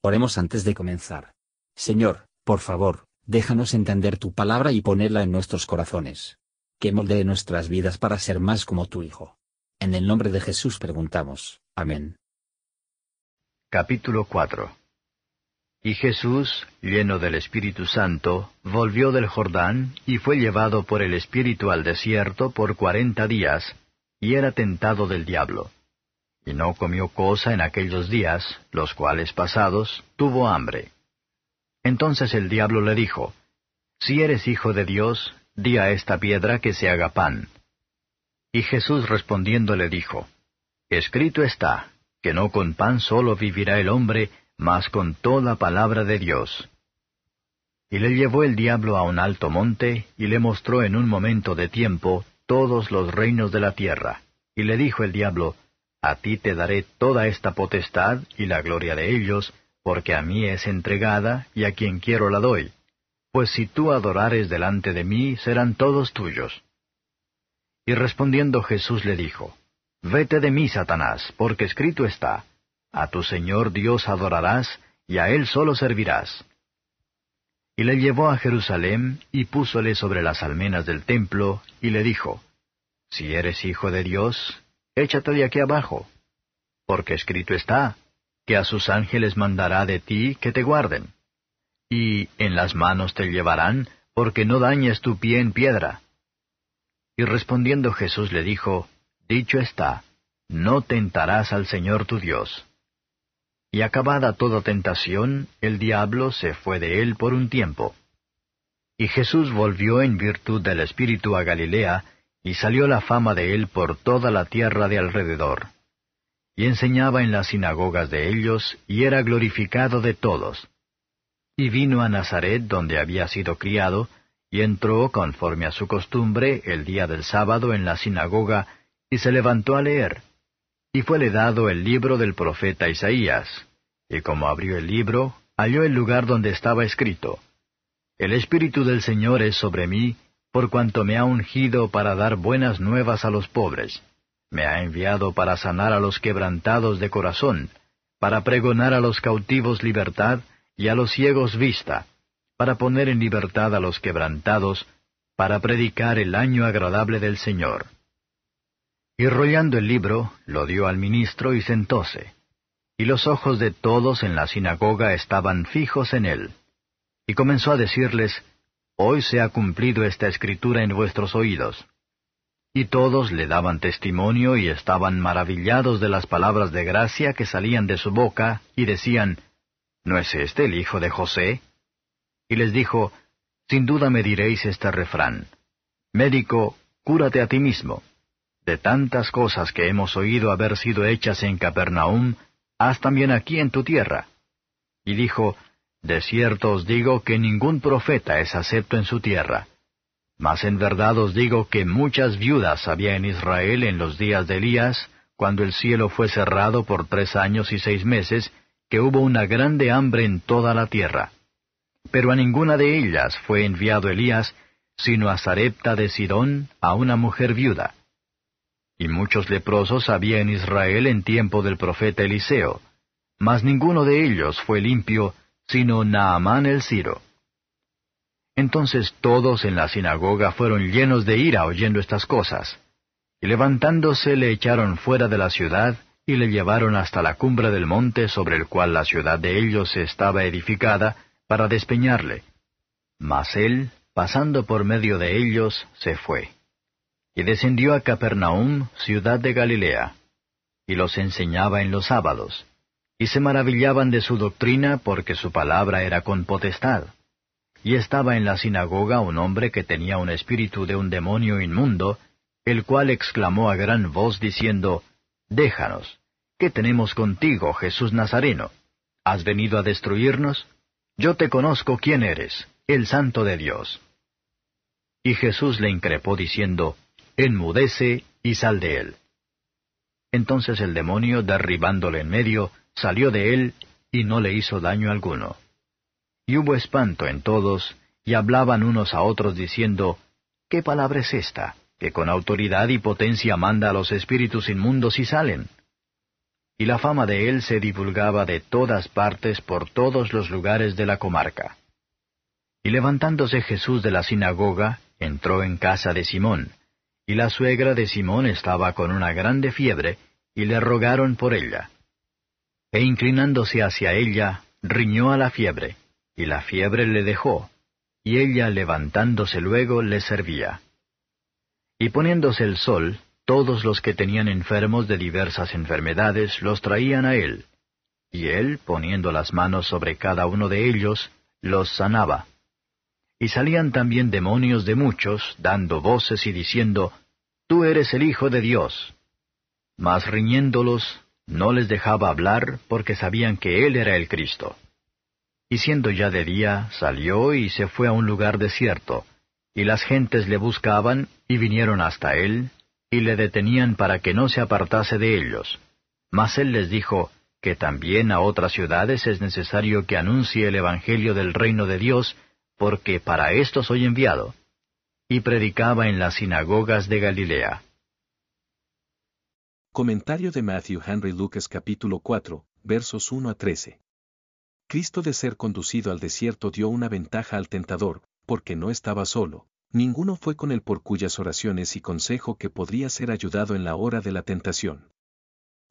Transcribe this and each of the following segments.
Oremos antes de comenzar. Señor, por favor, déjanos entender tu palabra y ponerla en nuestros corazones. Que moldee nuestras vidas para ser más como tu Hijo. En el nombre de Jesús preguntamos. Amén. Capítulo 4 Y Jesús, lleno del Espíritu Santo, volvió del Jordán y fue llevado por el Espíritu al desierto por cuarenta días, y era tentado del diablo y no comió cosa en aquellos días, los cuales pasados tuvo hambre. Entonces el diablo le dijo, Si eres hijo de Dios, di a esta piedra que se haga pan. Y Jesús respondiendo le dijo, Escrito está, que no con pan solo vivirá el hombre, mas con toda palabra de Dios. Y le llevó el diablo a un alto monte, y le mostró en un momento de tiempo todos los reinos de la tierra. Y le dijo el diablo, a ti te daré toda esta potestad y la gloria de ellos, porque a mí es entregada, y a quien quiero la doy. Pues si tú adorares delante de mí, serán todos tuyos. Y respondiendo Jesús le dijo, Vete de mí, Satanás, porque escrito está, A tu Señor Dios adorarás, y a Él solo servirás. Y le llevó a Jerusalén, y púsole sobre las almenas del templo, y le dijo, Si eres hijo de Dios, échate de aquí abajo, porque escrito está, que a sus ángeles mandará de ti que te guarden. Y en las manos te llevarán, porque no dañes tu pie en piedra. Y respondiendo Jesús le dijo, Dicho está, no tentarás al Señor tu Dios. Y acabada toda tentación, el diablo se fue de él por un tiempo. Y Jesús volvió en virtud del Espíritu a Galilea, y salió la fama de él por toda la tierra de alrededor. Y enseñaba en las sinagogas de ellos, y era glorificado de todos. Y vino a Nazaret donde había sido criado, y entró conforme a su costumbre el día del sábado en la sinagoga, y se levantó a leer. Y fuele dado el libro del profeta Isaías. Y como abrió el libro, halló el lugar donde estaba escrito, El Espíritu del Señor es sobre mí, por cuanto me ha ungido para dar buenas nuevas a los pobres. Me ha enviado para sanar a los quebrantados de corazón, para pregonar a los cautivos libertad y a los ciegos vista, para poner en libertad a los quebrantados, para predicar el año agradable del Señor. Y rollando el libro, lo dio al ministro y sentóse. Y los ojos de todos en la sinagoga estaban fijos en él. Y comenzó a decirles, Hoy se ha cumplido esta escritura en vuestros oídos. Y todos le daban testimonio y estaban maravillados de las palabras de gracia que salían de su boca, y decían, ¿No es este el hijo de José? Y les dijo, Sin duda me diréis este refrán, Médico, cúrate a ti mismo. De tantas cosas que hemos oído haber sido hechas en Capernaum, haz también aquí en tu tierra. Y dijo, de cierto os digo que ningún profeta es acepto en su tierra. Mas en verdad os digo que muchas viudas había en Israel en los días de Elías, cuando el cielo fue cerrado por tres años y seis meses, que hubo una grande hambre en toda la tierra. Pero a ninguna de ellas fue enviado Elías, sino a Sarepta de Sidón, a una mujer viuda. Y muchos leprosos había en Israel en tiempo del profeta Eliseo, mas ninguno de ellos fue limpio, sino Naamán el Ciro. Entonces todos en la sinagoga fueron llenos de ira oyendo estas cosas, y levantándose le echaron fuera de la ciudad, y le llevaron hasta la cumbre del monte sobre el cual la ciudad de ellos estaba edificada, para despeñarle. Mas él, pasando por medio de ellos, se fue. Y descendió a Capernaum, ciudad de Galilea, y los enseñaba en los sábados y se maravillaban de su doctrina porque su palabra era con potestad. Y estaba en la sinagoga un hombre que tenía un espíritu de un demonio inmundo, el cual exclamó a gran voz diciendo, Déjanos, ¿qué tenemos contigo, Jesús Nazareno? ¿Has venido a destruirnos? Yo te conozco quién eres, el santo de Dios. Y Jesús le increpó diciendo, Enmudece y sal de él. Entonces el demonio, derribándole en medio, salió de él y no le hizo daño alguno. Y hubo espanto en todos, y hablaban unos a otros diciendo, ¿Qué palabra es esta, que con autoridad y potencia manda a los espíritus inmundos y salen? y la fama de él se divulgaba de todas partes por todos los lugares de la comarca. Y levantándose Jesús de la sinagoga, entró en casa de Simón, y la suegra de Simón estaba con una grande fiebre, y le rogaron por ella. E inclinándose hacia ella, riñó a la fiebre, y la fiebre le dejó, y ella levantándose luego le servía. Y poniéndose el sol, todos los que tenían enfermos de diversas enfermedades los traían a él, y él, poniendo las manos sobre cada uno de ellos, los sanaba. Y salían también demonios de muchos, dando voces y diciendo, Tú eres el Hijo de Dios. Mas riñéndolos, no les dejaba hablar porque sabían que él era el Cristo. Y siendo ya de día, salió y se fue a un lugar desierto, y las gentes le buscaban y vinieron hasta él, y le detenían para que no se apartase de ellos. Mas él les dijo, que también a otras ciudades es necesario que anuncie el Evangelio del reino de Dios, porque para esto soy enviado. Y predicaba en las sinagogas de Galilea. Comentario de Matthew Henry Lucas capítulo 4, versos 1 a 13. Cristo de ser conducido al desierto dio una ventaja al tentador, porque no estaba solo, Ninguno fue con él por cuyas oraciones y consejo que podría ser ayudado en la hora de la tentación.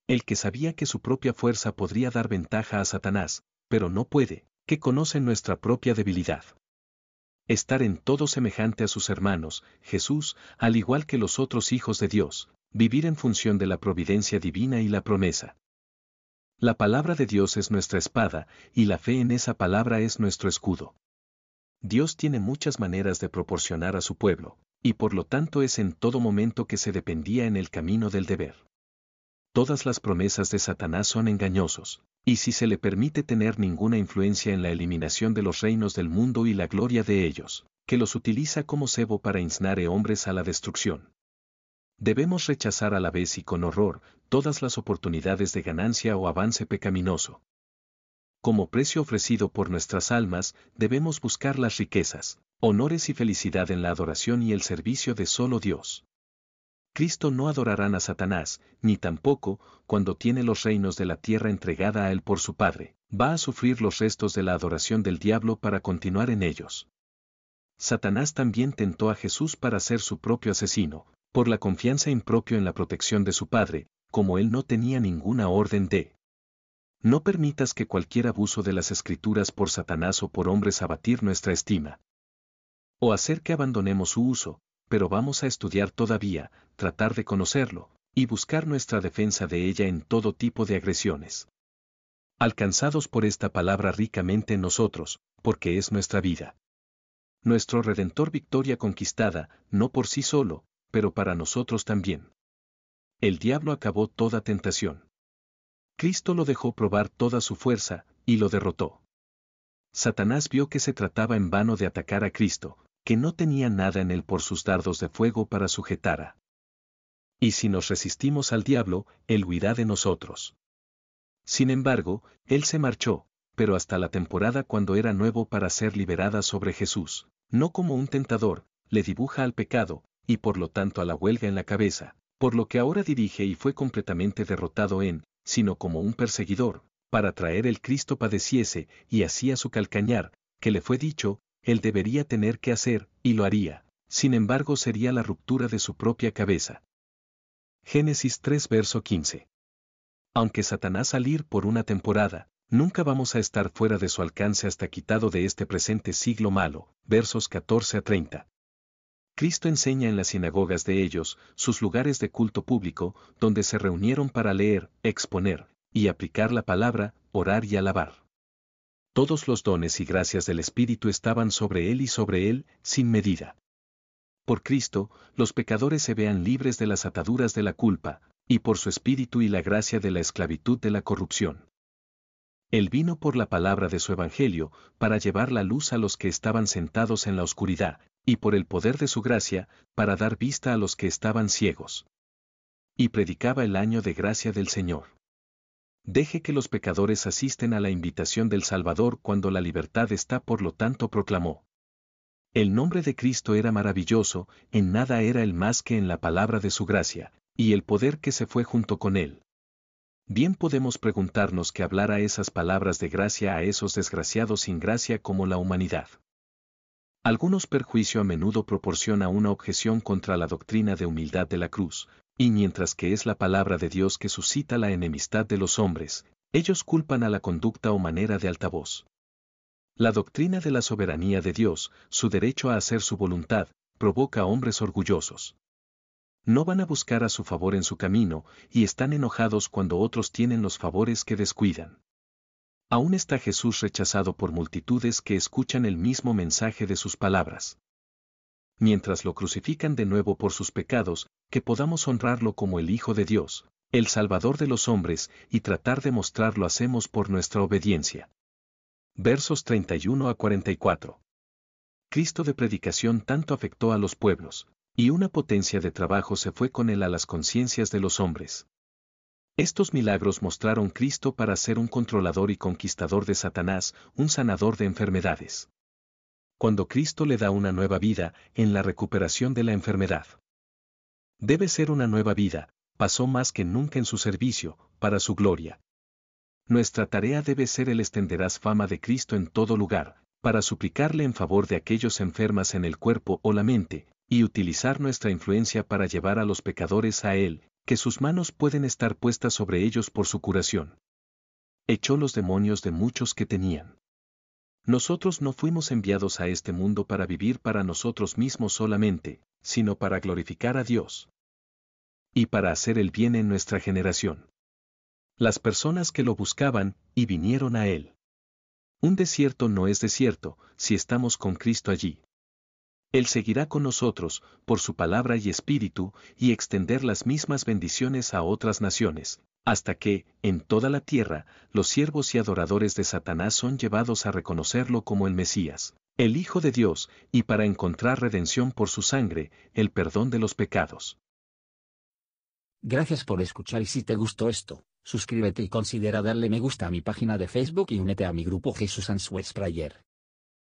El que sabía que su propia fuerza podría dar ventaja a Satanás, pero no puede, que conoce nuestra propia debilidad. Estar en todo semejante a sus hermanos, Jesús, al igual que los otros hijos de Dios, vivir en función de la providencia divina y la promesa. La palabra de Dios es nuestra espada, y la fe en esa palabra es nuestro escudo. Dios tiene muchas maneras de proporcionar a su pueblo, y por lo tanto es en todo momento que se dependía en el camino del deber. Todas las promesas de Satanás son engañosos, y si se le permite tener ninguna influencia en la eliminación de los reinos del mundo y la gloria de ellos, que los utiliza como cebo para insnar hombres a la destrucción. Debemos rechazar a la vez y con horror todas las oportunidades de ganancia o avance pecaminoso, como precio ofrecido por nuestras almas, debemos buscar las riquezas, honores y felicidad en la adoración y el servicio de solo Dios. Cristo no adorarán a Satanás, ni tampoco, cuando tiene los reinos de la tierra entregada a él por su Padre, va a sufrir los restos de la adoración del diablo para continuar en ellos. Satanás también tentó a Jesús para ser su propio asesino, por la confianza impropio en la protección de su Padre, como él no tenía ninguna orden de no permitas que cualquier abuso de las escrituras por Satanás o por hombres abatir nuestra estima. O hacer que abandonemos su uso, pero vamos a estudiar todavía, tratar de conocerlo, y buscar nuestra defensa de ella en todo tipo de agresiones. Alcanzados por esta palabra ricamente en nosotros, porque es nuestra vida. Nuestro Redentor victoria conquistada, no por sí solo, pero para nosotros también. El diablo acabó toda tentación. Cristo lo dejó probar toda su fuerza, y lo derrotó. Satanás vio que se trataba en vano de atacar a Cristo, que no tenía nada en él por sus dardos de fuego para sujetar a. Y si nos resistimos al diablo, él huirá de nosotros. Sin embargo, él se marchó, pero hasta la temporada cuando era nuevo para ser liberada sobre Jesús, no como un tentador, le dibuja al pecado, y por lo tanto a la huelga en la cabeza, por lo que ahora dirige y fue completamente derrotado en, sino como un perseguidor, para traer el Cristo padeciese, y hacía su calcañar, que le fue dicho, él debería tener que hacer, y lo haría, sin embargo sería la ruptura de su propia cabeza. Génesis 3 verso 15. Aunque Satanás salir por una temporada, nunca vamos a estar fuera de su alcance hasta quitado de este presente siglo malo, versos 14 a 30. Cristo enseña en las sinagogas de ellos, sus lugares de culto público, donde se reunieron para leer, exponer, y aplicar la palabra, orar y alabar. Todos los dones y gracias del Espíritu estaban sobre él y sobre él, sin medida. Por Cristo, los pecadores se vean libres de las ataduras de la culpa, y por su Espíritu y la gracia de la esclavitud de la corrupción. Él vino por la palabra de su Evangelio, para llevar la luz a los que estaban sentados en la oscuridad, y por el poder de su gracia, para dar vista a los que estaban ciegos. Y predicaba el año de gracia del Señor. Deje que los pecadores asisten a la invitación del Salvador cuando la libertad está por lo tanto proclamó. El nombre de Cristo era maravilloso, en nada era el más que en la palabra de su gracia, y el poder que se fue junto con él. Bien podemos preguntarnos qué hablara esas palabras de gracia a esos desgraciados sin gracia como la humanidad. Algunos perjuicio a menudo proporciona una objeción contra la doctrina de humildad de la cruz, y mientras que es la palabra de Dios que suscita la enemistad de los hombres, ellos culpan a la conducta o manera de altavoz. La doctrina de la soberanía de Dios, su derecho a hacer su voluntad, provoca a hombres orgullosos. No van a buscar a su favor en su camino, y están enojados cuando otros tienen los favores que descuidan. Aún está Jesús rechazado por multitudes que escuchan el mismo mensaje de sus palabras. Mientras lo crucifican de nuevo por sus pecados, que podamos honrarlo como el Hijo de Dios, el Salvador de los hombres, y tratar de mostrarlo hacemos por nuestra obediencia. Versos 31 a 44. Cristo de predicación tanto afectó a los pueblos, y una potencia de trabajo se fue con él a las conciencias de los hombres. Estos milagros mostraron Cristo para ser un controlador y conquistador de Satanás, un sanador de enfermedades. Cuando Cristo le da una nueva vida, en la recuperación de la enfermedad. Debe ser una nueva vida, pasó más que nunca en su servicio, para su gloria. Nuestra tarea debe ser el extenderás fama de Cristo en todo lugar, para suplicarle en favor de aquellos enfermas en el cuerpo o la mente, y utilizar nuestra influencia para llevar a los pecadores a Él, que sus manos pueden estar puestas sobre ellos por su curación. Echó los demonios de muchos que tenían. Nosotros no fuimos enviados a este mundo para vivir para nosotros mismos solamente, sino para glorificar a Dios. Y para hacer el bien en nuestra generación. Las personas que lo buscaban, y vinieron a Él. Un desierto no es desierto, si estamos con Cristo allí. Él seguirá con nosotros, por su palabra y espíritu, y extender las mismas bendiciones a otras naciones, hasta que, en toda la tierra, los siervos y adoradores de Satanás son llevados a reconocerlo como el Mesías, el Hijo de Dios, y para encontrar redención por su sangre, el perdón de los pecados. Gracias por escuchar y si te gustó esto, suscríbete y considera darle me gusta a mi página de Facebook y únete a mi grupo Jesús Answers Prayer.